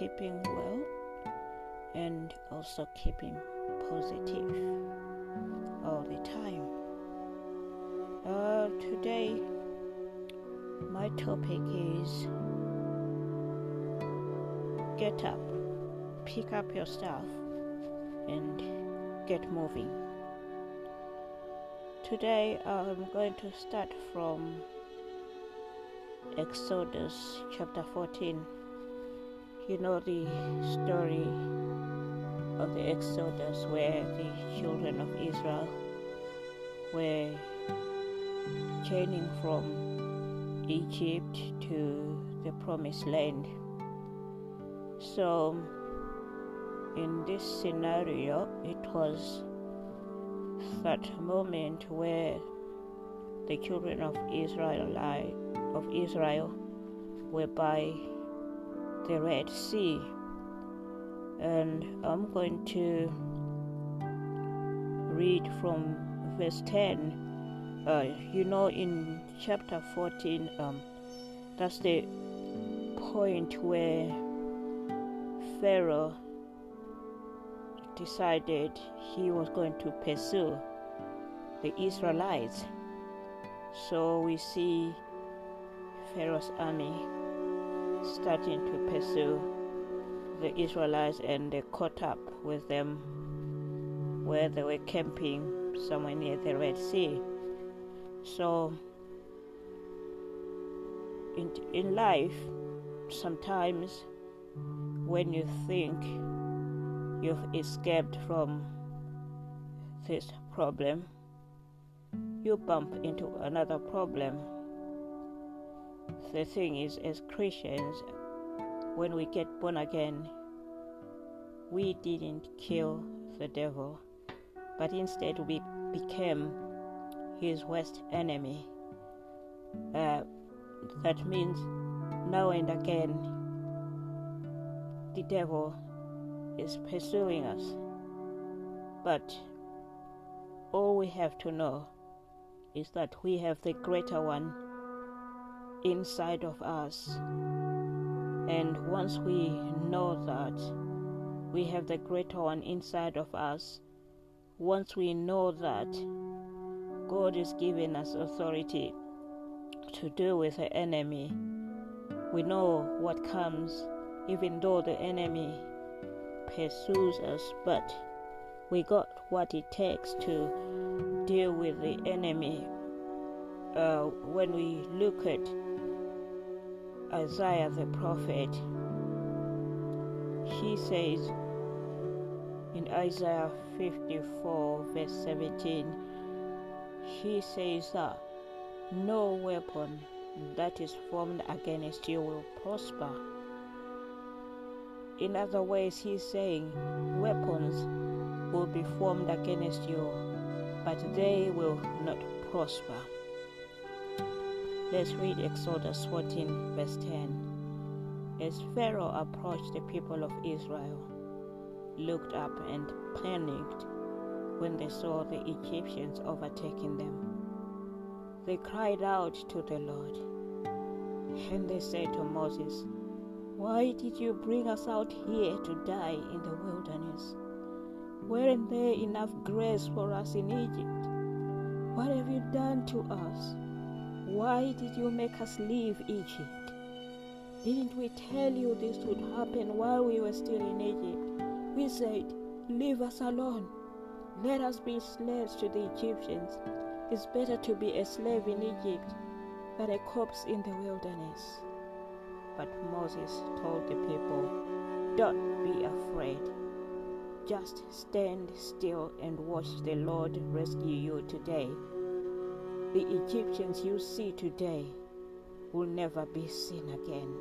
keeping well and also keeping positive all the time. Uh, today, my topic is get up, pick up your stuff, and get moving. Today, I'm going to start from Exodus chapter 14. You know the story of the Exodus where the children of Israel were journeying from Egypt to the promised land. So, in this scenario, it was that moment where the children of Israel of Israel were by the Red Sea. And I'm going to read from verse 10. Uh, you know, in chapter 14, um, that's the point where Pharaoh decided he was going to pursue the Israelites. So we see Pharaoh's army starting to pursue the Israelites and they caught up with them where they were camping somewhere near the Red Sea. So in, in life, sometimes when you think you've escaped from this problem, you bump into another problem. The thing is, as Christians, when we get born again, we didn't kill the devil, but instead we became his worst enemy. Uh, that means now and again the devil is pursuing us. But all we have to know is that we have the greater one inside of us. And once we know that we have the greater one inside of us, once we know that God is giving us authority to deal with the enemy, we know what comes, even though the enemy pursues us, but we got what it takes to deal with the enemy. Uh, when we look at Isaiah the prophet, he says in Isaiah 54, verse 17, he says that no weapon that is formed against you will prosper. In other ways, he's saying weapons will be formed against you, but they will not prosper. Let's read Exodus 14, verse 10. As Pharaoh approached the people of Israel, looked up and panicked when they saw the Egyptians overtaking them. They cried out to the Lord, and they said to Moses, Why did you bring us out here to die in the wilderness? Weren't there enough grace for us in Egypt? What have you done to us? Why did you make us leave Egypt? Didn't we tell you this would happen while we were still in Egypt? We said, Leave us alone. Let us be slaves to the Egyptians. It's better to be a slave in Egypt than a corpse in the wilderness. But Moses told the people, Don't be afraid. Just stand still and watch the Lord rescue you today. The Egyptians you see today will never be seen again.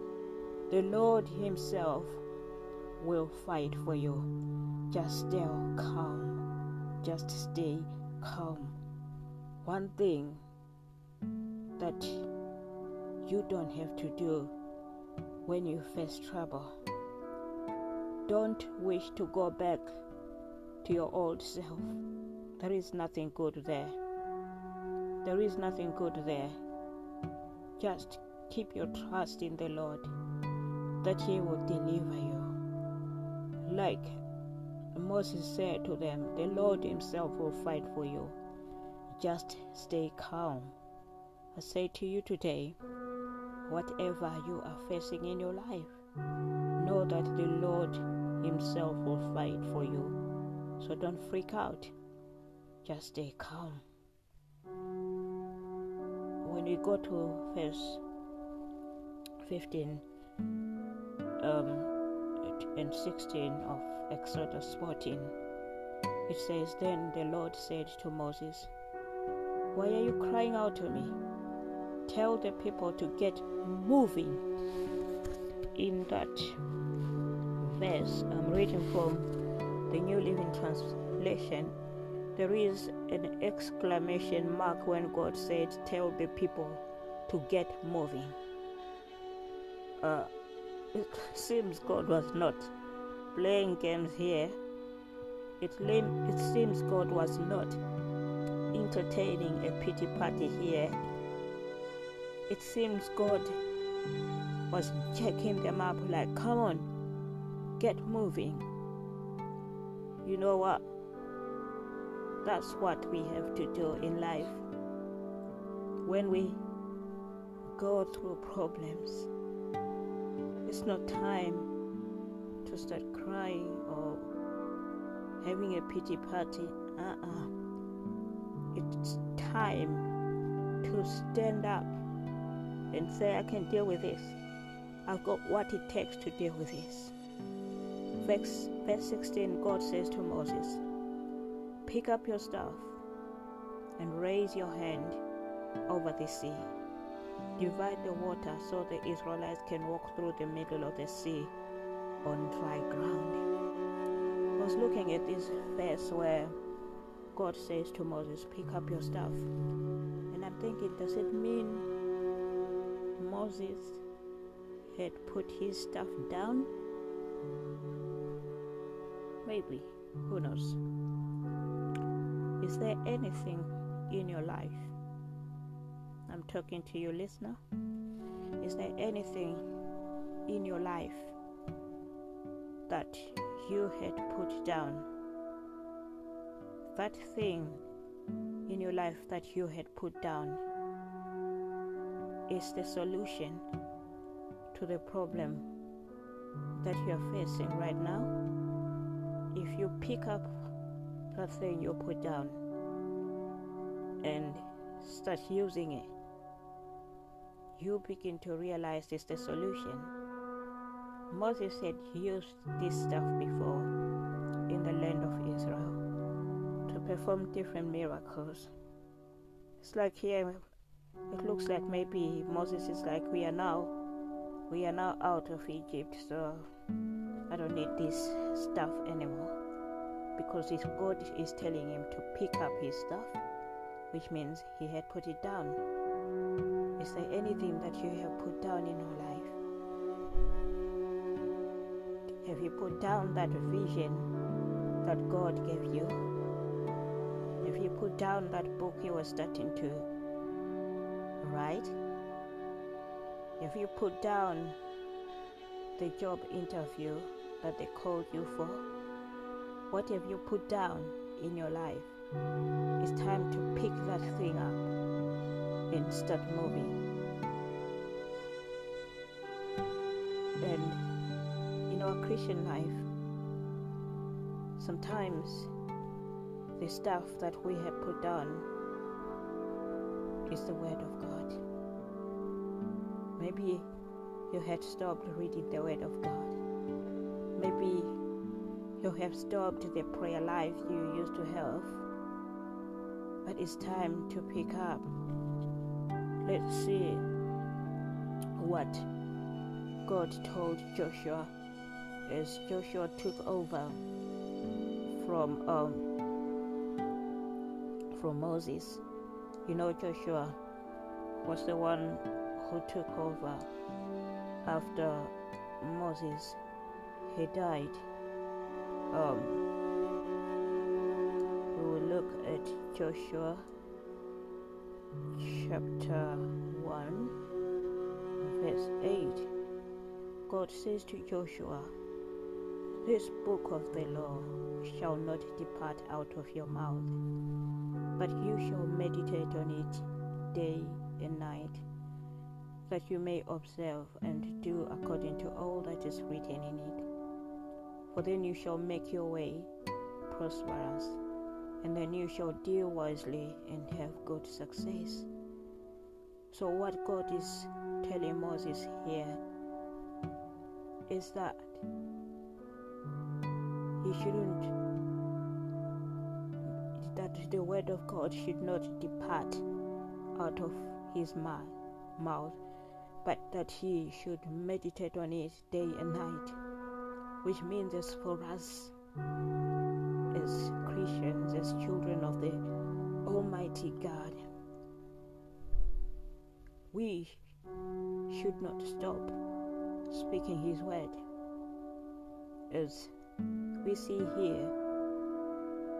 The Lord Himself will fight for you. Just stay calm. Just stay calm. One thing that you don't have to do when you face trouble. Don't wish to go back to your old self. There is nothing good there. There is nothing good there. Just keep your trust in the Lord that He will deliver you. like Moses said to them, The Lord Himself will fight for you. Just stay calm. I say to you today, whatever you are facing in your life, know that the Lord Himself will fight for you. So don't freak out. Just stay calm. When we go to verse 15 um, and 16 of Exodus 14, it says, Then the Lord said to Moses, Why are you crying out to me? Tell the people to get moving. In that verse, I'm reading from the New Living Translation. There is an exclamation mark when God said, Tell the people to get moving. Uh, it seems God was not playing games here. It, it seems God was not entertaining a pity party here. It seems God was checking them up like, come on, get moving. You know what? That's what we have to do in life. When we go through problems, it's not time to start crying or having a pity party. Uh uh-uh. It's time to stand up and say, I can deal with this. I've got what it takes to deal with this. Verse, verse 16 God says to Moses, Pick up your staff and raise your hand over the sea divide the water so the Israelites can walk through the middle of the sea on dry ground. I was looking at this verse where God says to Moses, Pick up your staff. And I'm thinking, does it mean Moses had put his staff down? Maybe. Who knows? Is there anything in your life I'm talking to you, listener. Is there anything in your life that you had put down? That thing in your life that you had put down is the solution to the problem that you are facing right now. If you pick up thing you put down and start using it, you begin to realize is the solution. Moses had used this stuff before in the land of Israel to perform different miracles. It's like here, it looks like maybe Moses is like, we are now, we are now out of Egypt, so I don't need this stuff anymore. Because his God is telling him to pick up his stuff, which means he had put it down. Is there anything that you have put down in your life? Have you put down that vision that God gave you? Have you put down that book you were starting to write? Have you put down the job interview that they called you for? What have you put down in your life? It's time to pick that thing up and start moving. And in our Christian life, sometimes the stuff that we have put down is the Word of God. Maybe you had stopped reading the Word of God. Have stopped the prayer life you used to have. But it's time to pick up let's see what God told Joshua as Joshua took over from um, from Moses. You know, Joshua was the one who took over after Moses he died. Um, we will look at Joshua chapter 1, verse 8, God says to Joshua, This book of the law shall not depart out of your mouth, but you shall meditate on it day and night, that you may observe and do according to all that is written in it. For then you shall make your way prosperous, and then you shall deal wisely and have good success. So, what God is telling Moses here is that he shouldn't, that the word of God should not depart out of his mouth, but that he should meditate on it day and night, which means as for us as Christians, as children of the Almighty God, we should not stop speaking His word. As we see here,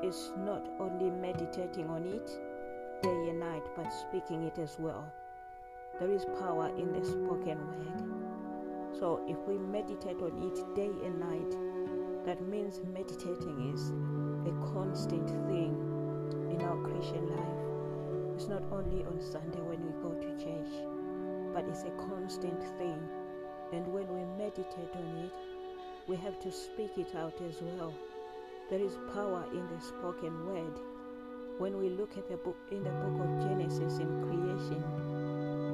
is not only meditating on it day and night, but speaking it as well. There is power in the spoken word. So if we meditate on it day and night, that means meditating is a constant thing in our Christian life. It's not only on Sunday when we go to church, but it's a constant thing. And when we meditate on it, we have to speak it out as well. There is power in the spoken word. When we look at the book in the book of Genesis in creation,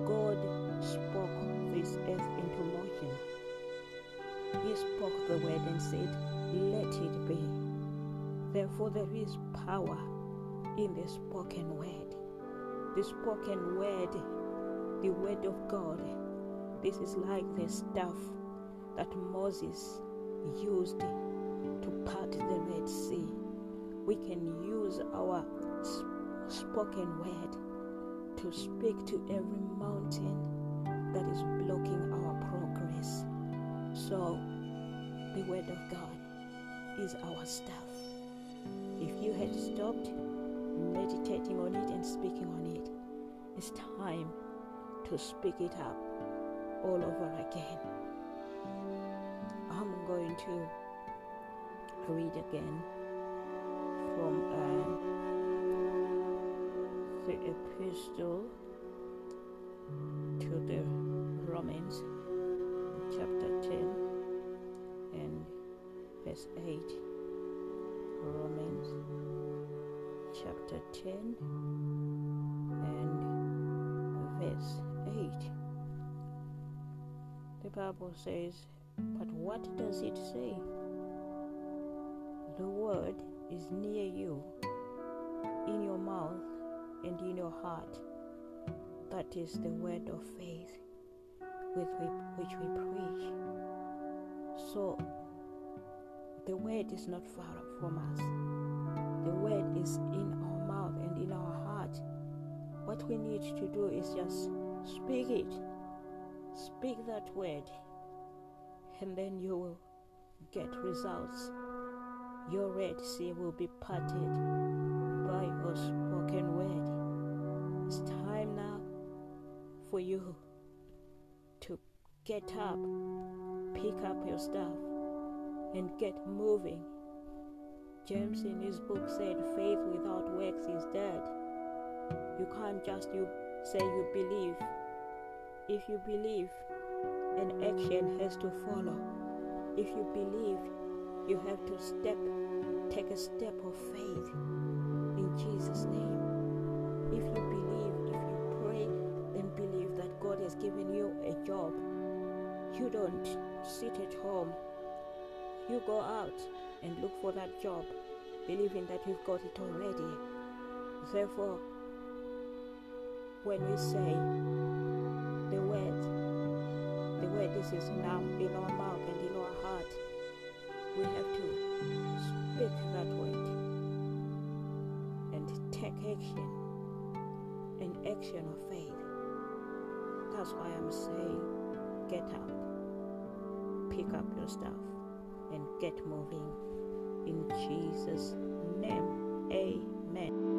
God spoke this earth into motion. He spoke the word and said, Let it be. Therefore, there is power in the spoken word. The spoken word, the word of God, this is like the staff that Moses used to part the Red Sea. We can use our spoken word to speak to every mountain that is blocking our progress. So, the Word of God is our staff. If you had stopped meditating on it and speaking on it, it's time to speak it up all over again. I'm going to read again from uh, the epistle to the Romans, chapter 10 and verse 8. Romans chapter 10 and verse 8. The Bible says, But what does it say? The word is near you, in your mouth and in your heart. That is the word of faith with which we preach. So, the word is not far from us. The word is in our mouth and in our heart. What we need to do is just speak it. Speak that word, and then you will get results. Your Red Sea will be parted by your spoken word. For you to get up, pick up your stuff, and get moving. James in his book said, Faith without works is dead. You can't just you say you believe. If you believe, an action has to follow. If you believe, you have to step, take a step of faith in Jesus' name. If you believe, given you a job, you don't sit at home. You go out and look for that job, believing that you've got it already. Therefore, when we say the word, the word this is now in our mouth and in our heart, we have to speak that word and take action, an action of faith that's why I'm saying get up, pick up your stuff, and get moving. In Jesus' name, amen.